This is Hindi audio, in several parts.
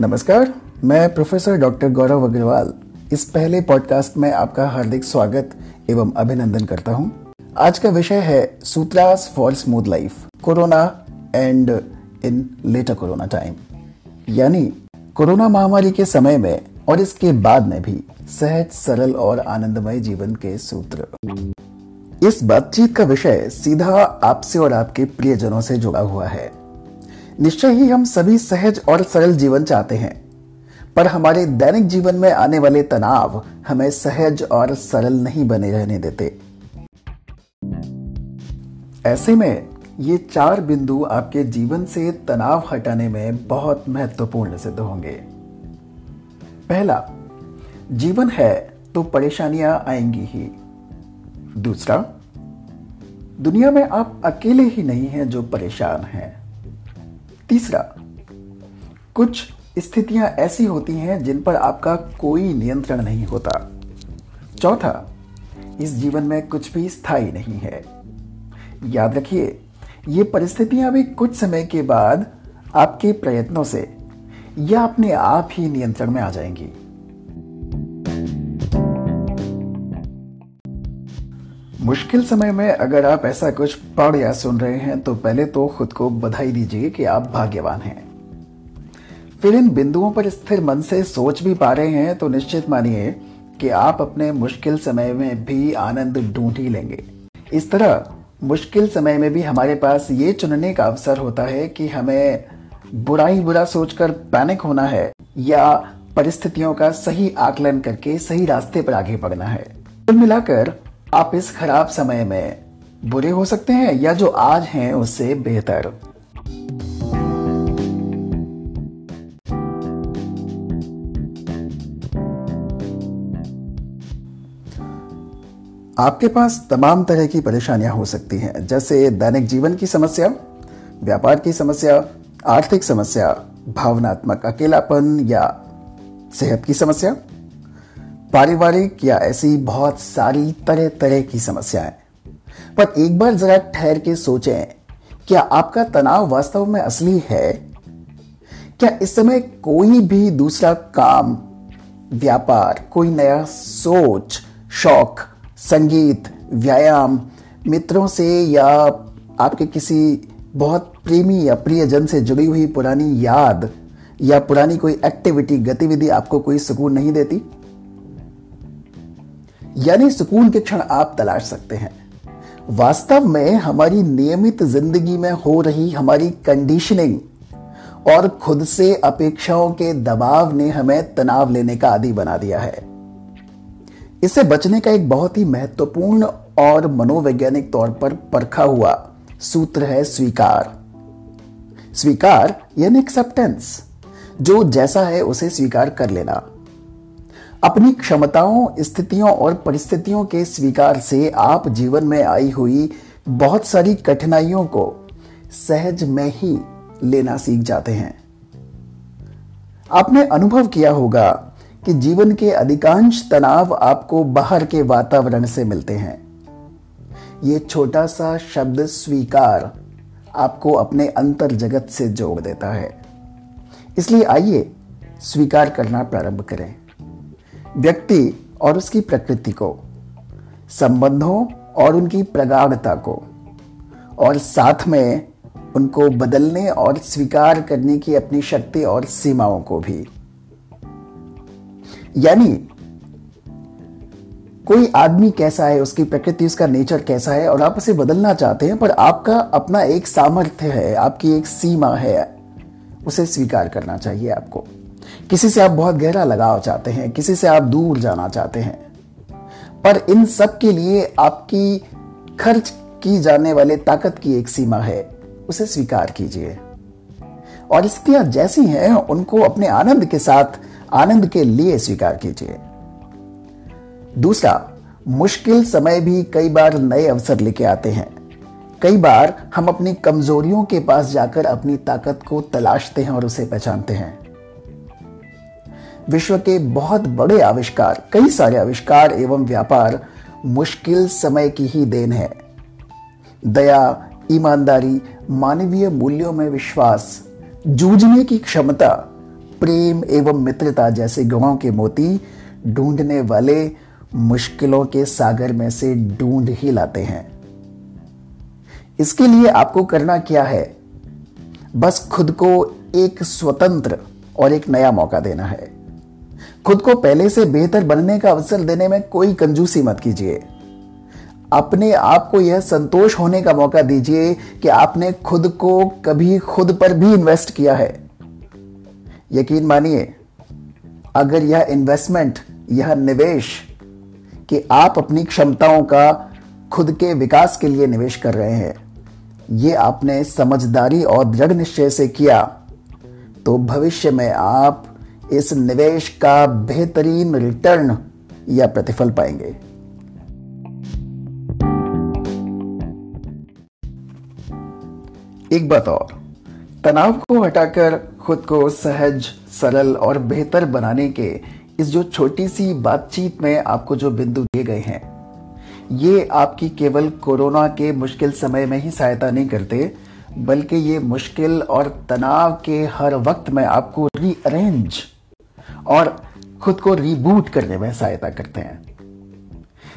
नमस्कार, मैं प्रोफेसर डॉक्टर गौरव अग्रवाल। इस पहले पॉडकास्ट में आपका हार्दिक स्वागत एवं अभिनंदन करता हूँ। आज का विषय है sutras for smooth life, corona and in later corona time. यानी कोरोना महामारी के समय में और इसके बाद में भी सहज, सरल और आनंदमय जीवन के सूत्र। इस बातचीत का विषय सीधा आपसे और आपके प्रियजनों से जुड़ा हुआ है। निश्चय ही हम सभी सहज और सरल जीवन चाहते हैं। पर हमारे दैनिक जीवन में आने वाले तनाव हमें सहज और सरल नहीं बने रहने देते। ऐसे में ये चार बिंदु आपके जीवन से तनाव हटाने में बहुत महत्वपूर्ण सिद्ध होंगे। पहला, जीवन है तो परेशानियाँ आएँगी ही। दूसरा, दुनिया में आप अकेले ही नहीं हैं जो परेशान हैं। तीसरा, कुछ स्थितियाँ ऐसी होती हैं जिन पर आपका कोई नियंत्रण नहीं होता। चौथा, इस जीवन में कुछ भी स्थायी नहीं है। याद रखिए, ये परिस्थितियाँ भी कुछ समय के बाद आपके प्रयत्नों से या अपने आप ही नियंत्रण में आ जाएँगी। मुश्किल समय में अगर आप ऐसा कुछ पढ़ या सुन रहे हैं तो पहले तो खुद को बधाई दीजिए कि आप भाग्यवान हैं। फिर इन बिंदुओं पर स्थिर मन से सोच भी पा रहे हैं तो निश्चित मानिए कि आप अपने मुश्किल समय में भी आनंद ढूंढ ही लेंगे। इस तरह मुश्किल समय में भी हमारे पास ये चुनने का अवसर होता है कि हमें बुरा ही बुरा सोचकर पैनिक होना है, या परिस्थितियों का सही आकलन करके सही रास्ते पर आगे बढ़ना है। कुल मिलाकर आप इस खराब समय में बुरे हो सकते हैं या जो आज हैं उससे बेहतर। आपके पास तमाम तरह की परेशानियाँ हो सकती हैं, जैसे दैनिक जीवन की समस्या, व्यापार की समस्या, आर्थिक समस्या, भावनात्मक अकेलापन या सेहत की समस्या। पारिवारिक या ऐसी बहुत सारी तरह तरह की समस्याएँ। पर एक बार जरा ठहर के सोचें, क्या आपका तनाव वास्तव में असली है? क्या इस समय कोई भी दूसरा काम, व्यापार, कोई नया सोच, शौक, संगीत, व्यायाम, मित्रों से या आपके किसी बहुत प्रेमी या प्रियजन से जुड़ी हुई पुरानी याद या पुरानी कोई एक्टिविटी गतिविधि आपको कोई सुकून नहीं देती? यानी सुकून के क्षण आप तलाश सकते हैं। वास्तव में हमारी नियमित ज़िंदगी में हो रही हमारी कंडीशनिंग और खुद से अपेक्षाओं के दबाव ने हमें तनाव लेने का आदि बना दिया है। इससे बचने का एक बहुत ही महत्वपूर्ण और मनोवैज्ञानिक तौर पर परखा हुआ सूत्र है स्वीकार। स्वीकार यानी एक्सेप्टेंस जो जैसा है उसे स्वीकार कर लेना। अपनी क्षमताओं, स्थितियों और परिस्थितियों के स्वीकार से आप जीवन में आई हुई बहुत सारी कठिनाइयों को सहज में ही लेना सीख जाते हैं। आपने अनुभव किया होगा कि जीवन के अधिकांश तनाव आपको बाहर के वातावरण से मिलते हैं। ये छोटा सा शब्द स्वीकार आपको अपने अंतर जगत से जोड़ देता है। इसलिए आइए स्वीकार करना प्रारंभ करें। व्यक्ति और उसकी प्रकृति को, संबंधों और उनकी प्रगाढ़ता को, और साथ में उनको बदलने और स्वीकार करने की अपनी शक्ति और सीमाओं को भी। यानी, कोई आदमी कैसा है, उसकी प्रकृति, उसका नेचर कैसा है, और आप उसे बदलना चाहते हैं, पर आपका अपना एक सामर्थ्य है, आपकी एक सीमा है, उसे स्वीकार करना चाहिए आपको। किसी से आप बहुत गहरा लगाव चाहते हैं, किसी से आप दूर जाना चाहते हैं, पर इन सब के लिए आपकी खर्च की जाने वाले ताकत की एक सीमा है, उसे स्वीकार कीजिए। और स्थितियाँ जैसी हैं, उनको अपने आनंद के साथ, आनंद के लिए स्वीकार कीजिए। दूसरा, मुश्किल समय भी कई बार नए अवसर लेके आते हैं। कई बार हम अपनी कमजोरियों के पास जाकर अपनी ताकत को तलाशते हैं और उसे पहचानते हैं। विश्व के बहुत बड़े आविष्कार, कई सारे आविष्कार एवं व्यापार मुश्किल समय की ही देन है। दया, ईमानदारी, मानवीय मूल्यों में विश्वास, जूझने की क्षमता, प्रेम एवं मित्रता जैसे गुणों के मोती ढूँढने वाले मुश्किलों के सागर में से ढूंढ ही लाते हैं। इसके लिए आपको करना क्या है? बस खुद को एक स्वतंत्र और एक नया मौका देना है। खुद को पहले से बेहतर बनने का अवसर देने में कोई कंजूसी मत कीजिए। अपने आप को यह संतोष होने का मौका दीजिए कि आपने खुद को कभी खुद पर भी इन्वेस्ट किया है। यकीन मानिए, अगर यह इन्वेस्टमेंट यह निवेश कि आप अपनी क्षमताओं का खुद के विकास के लिए निवेश कर रहे हैं, ये आपने समझदारी और दृढ़ निश्चय से किया तो भविष्य में आप इस निवेश का बेहतरीन रिटर्न या प्रतिफल पाएँगे। एक बात और, तनाव को हटाकर खुद को सहज, सरल और बेहतर बनाने के इस जो छोटी सी बातचीत में आपको जो बिंदु दिए गए हैं, ये आपकी केवल कोरोना के मुश्किल समय में ही सहायता नहीं करते बल्कि ये मुश्किल और तनाव के हर वक्त में आपको रीअरेंज और खुद को रीबूट करने में सहायता करते हैं।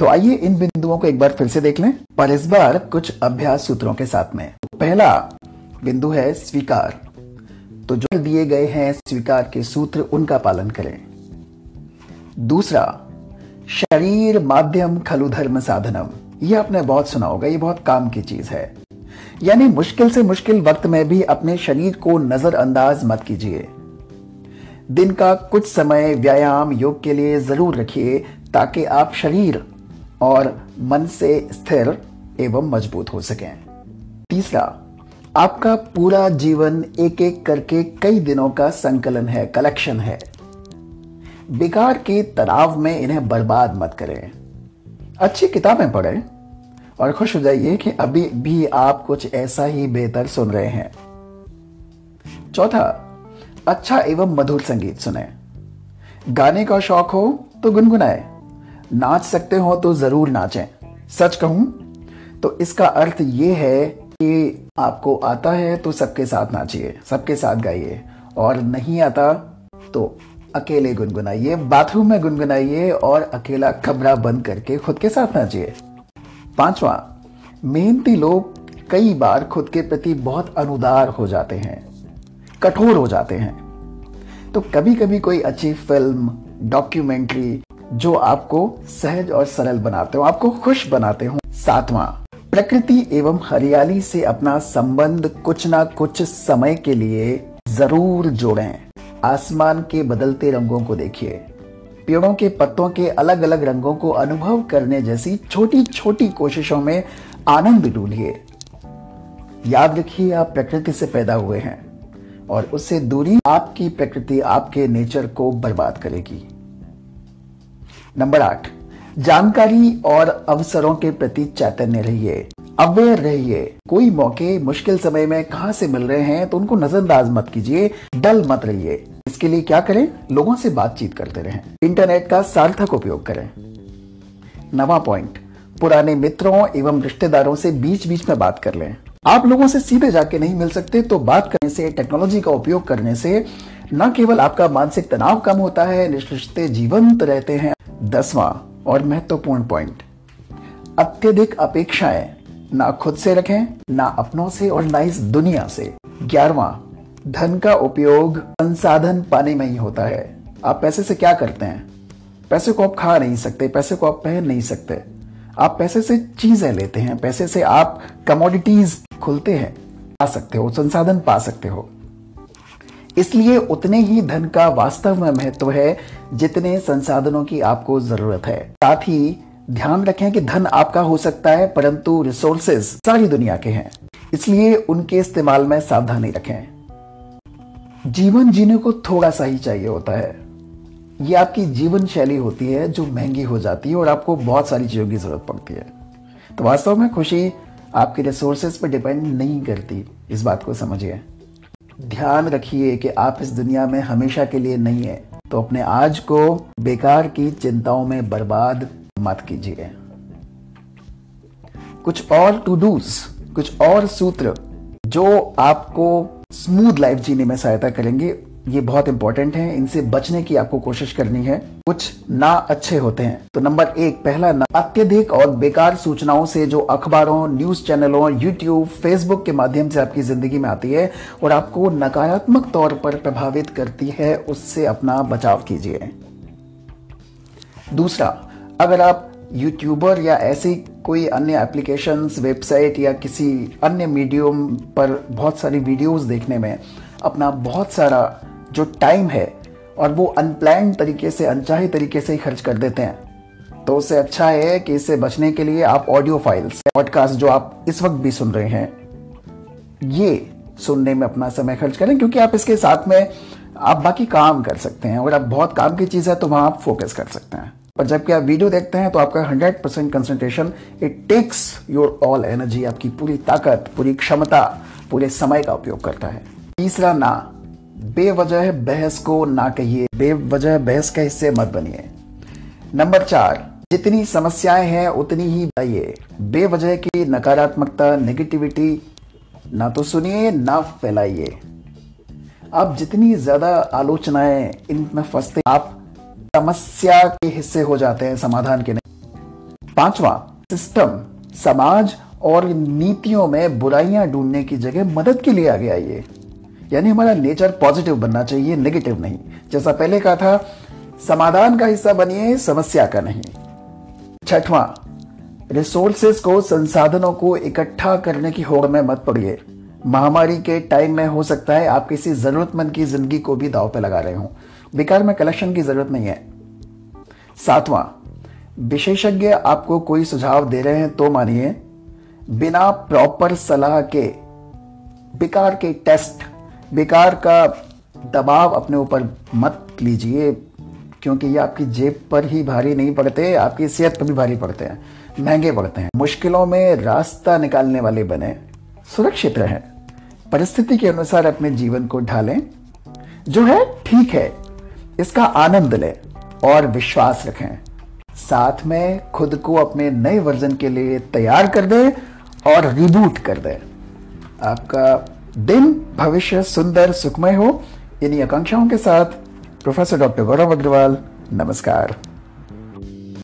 तो आइए इन बिंदुओं को एक बार फिर से देख लें। पर इस बार कुछ अभ्यास सूत्रों के साथ में। पहला बिंदु है स्वीकार। तो जो दिए गए हैं स्वीकार के सूत्र, उनका पालन करें। दूसरा, शरीर माध्यम खलु धर्म साधनम। यह आपने बहुत सुना होगा, ये बहुत काम की चीज़ है। यानी मुश्किल से मुश्किल वक्त में भी अपने शरीर को नजरअंदाज मत कीजिए। दिन का कुछ समय व्यायाम योग के लिए ज़रूर रखिए ताकि आप शरीर और मन से स्थिर एवं मज़बूत हो सकें। तीसरा, आपका पूरा जीवन एक एक करके कई दिनों का संकलन है, कलेक्शन है। बेकार के तनाव में इन्हें बर्बाद मत करें। अच्छी किताबें पढ़ें और खुश हो जाइए कि अभी भी आप कुछ ऐसा ही बेहतर सुन रहे हैं। चौथा अच्छा एवं मधुर संगीत सुने। गाने का शौक हो तो गुनगुनाए। नाच सकते हो तो ज़रूर नाचें। सच कहूँ तो इसका अर्थ यह है कि आपको आता है तो सबके साथ नाचिए, सबके साथ गाइए। और नहीं आता तो अकेले गुनगुनाइए, बाथरूम में गुनगुनाइए और अकेला कमरा बंद करके खुद के साथ नाचिए। पांचवा, मेहनती लोग कई बार खुद के प्रति बहुत अनुदार हो जाते हैं, कठोर हो जाते हैं। तो कभी कभी कोई अच्छी फ़िल्म, डॉक्यूमेंट्री, जो आपको सहज और सरल बनाते हो, आपको खुश बनाते हो। सातवां, प्रकृति एवं हरियाली से अपना संबंध कुछ ना कुछ समय के लिए ज़रूर जोड़ें। आसमान के बदलते रंगों को देखिए। पेड़ों के पत्तों के अलग अलग रंगों को अनुभव करने जैसी छोटी छोटी कोशिशों में आनंद ढूंढिए। याद रखिए, आप प्रकृति से पैदा हुए हैं और उससे दूरी आपकी प्रकृति आपके नेचर को बर्बाद करेगी। नंबर आठ, जानकारी और अवसरों के प्रति चैतन्य रहिए। अवेयर रहिए। कोई मौके, मुश्किल समय में कहाँ से मिल रहे हैं तो उनको नजरअंदाज मत कीजिए, डल मत रहिए। इसके लिए क्या करें? लोगों से बातचीत करते रहें। इंटरनेट का सार्थक उपयोग करें। नवा पॉइंट, पुराने मित्रों एवं रिश्तेदारों से बीच बीच में बात कर लें। आप लोगों से सीधे जाके नहीं मिल सकते तो बात करने से, टेक्नोलॉजी का उपयोग करने से, न केवल आपका मानसिक तनाव कम होता है, रिश्ते जीवंत रहते हैं। दसवां और महत्वपूर्ण पॉइंट, अत्यधिक अपेक्षाएँ, ना खुद से रखें, ना अपनों से और ना इस दुनिया से। ग्यारहवा धन का उपयोग संसाधन पाने में ही होता है। आप पैसे से क्या करते हैं? पैसे को आप खा नहीं सकते, पैसे को आप पहन नहीं सकते। आप पैसे से चीज़ें लेते हैं, पैसे से आप कमोडिटीज खुलते हैं पा सकते हो, संसाधन पा सकते हो। इसलिए उतने ही धन का वास्तव में महत्व है जितने संसाधनों की आपको ज़रूरत है। साथ ही ध्यान रखें कि धन आपका हो सकता है, परंतु रिसोर्सेज सारी दुनिया के हैं। इसलिए उनके इस्तेमाल में सावधानी रखें। जीवन जीने को थोड़ा सा ही चाहिए होता है। ये आपकी जीवन शैली होती है जो महँगी हो जाती है और आपको बहुत सारी चीज़ों की ज़रूरत पड़ती है। तो वास्तव में खुशी आपके रिसोर्सेज पर डिपेंड नहीं करती। इस बात को समझिए। ध्यान रखिए कि आप इस दुनिया में हमेशा के लिए नहीं है। तो अपने आज को बेकार की चिंताओं में बर्बाद मत कीजिए। कुछ और टू डूज कुछ और सूत्र जो आपको स्मूथ लाइफ जीने में सहायता करेंगे। ये बहुत इंपॉर्टेंट है। इनसे बचने की आपको कोशिश करनी है। कुछ ना अच्छे होते हैं। तो नंबर एक, पहला ना, अत्यधिक और बेकार सूचनाओं से जो अखबारों, न्यूज़ चैनलों यूट्यूब फेसबुक के माध्यम से आपकी ज़िंदगी में आती है और आपको नकारात्मक तौर पर प्रभावित करती है, उससे अपना बचाव कीजिए। दूसरा, अगर आप यूट्यूबर या ऐसी कोई अन्य एप्लीकेशंस वेबसाइट या किसी अन्य मीडियम पर बहुत सारी वीडियोस देखने में अपना बहुत सारा जो टाइम है और वो अनप्लान तरीके से, अनचाहे तरीके से ही खर्च कर देते हैं। तो उससे अच्छा है कि इससे बचने के लिए आप ऑडियो फाइल्स पॉडकास्ट जो आप इस वक्त भी सुन रहे हैं, ये सुनने में अपना समय खर्च करें क्योंकि आप इसके साथ में आप बाकी काम कर सकते हैं और आप बहुत काम की चीज़ है तो वहाँ आप फोकस कर सकते हैं। पर जबकि आप वीडियो देखते हैं तो आपका 100 percent concentration it takes your all energy आपकी पूरी ताकत, पूरी क्षमता, पूरे समय का उपयोग करता है। तीसरा ना, बेवजह बहस को ना कहिए, बेवजह बहस का हिस्से मत बनिए। नंबर चार, जितनी समस्याएँ हैं, उतनी ही बताइए। बेवजह की नकारात्मकता नेगेटिविटी ना तो सुनिए, ना फैलाइए। आप जितनी ज़्यादा आलोचनाएँ इनमें फंसते आप समस्या के हिस्से हो जाते हैं, समाधान के नहीं। पांचवा सिस्टम समाज और नीतियों में बुराइयाँ ढूँढने की जगह मदद के लिए आगे आइए। यानी हमारा नेचर पॉजिटिव बनना चाहिए नेगेटिव नहीं। जैसा पहले कहा था, समाधान का हिस्सा बनिए, समस्या का नहीं। छठवां रिसोर्सेस को, संसाधनों को इकट्ठा करने की होड़ में मत पड़िए। महामारी के टाइम में हो सकता है आप किसी जरूरतमंद की ज़िंदगी को भी दाव पे लगा रहे हो। बेकार में कलेक्शन की ज़रूरत नहीं है। सातवां, विशेषज्ञ आपको कोई सुझाव दे रहे हैं तो मानिए, बिना प्रॉपर सलाह के बेकार के टेस्ट बेकार का दबाव अपने ऊपर मत लीजिए, क्योंकि ये आपकी जेब पर ही भारी नहीं पड़ते, आपकी सेहत पर भी भारी पड़ते हैं, महँगे पड़ते हैं। मुश्किलों में रास्ता निकालने वाले बने, सुरक्षित रहें। परिस्थिति के अनुसार अपने जीवन को ढालें। जो है, ठीक है। इसका आनंद लें और विश्वास रखें। साथ में खुद को अपने नए वर्जन के लिए तैयार कर दें और रिबूट कर दें। आपका दिन, भविष्य सुंदर, सुखमय हो। इन्हीं आकांक्षाओं के साथ, प्रोफेसर डॉक्टर गौरव अग्रवाल, नमस्कार।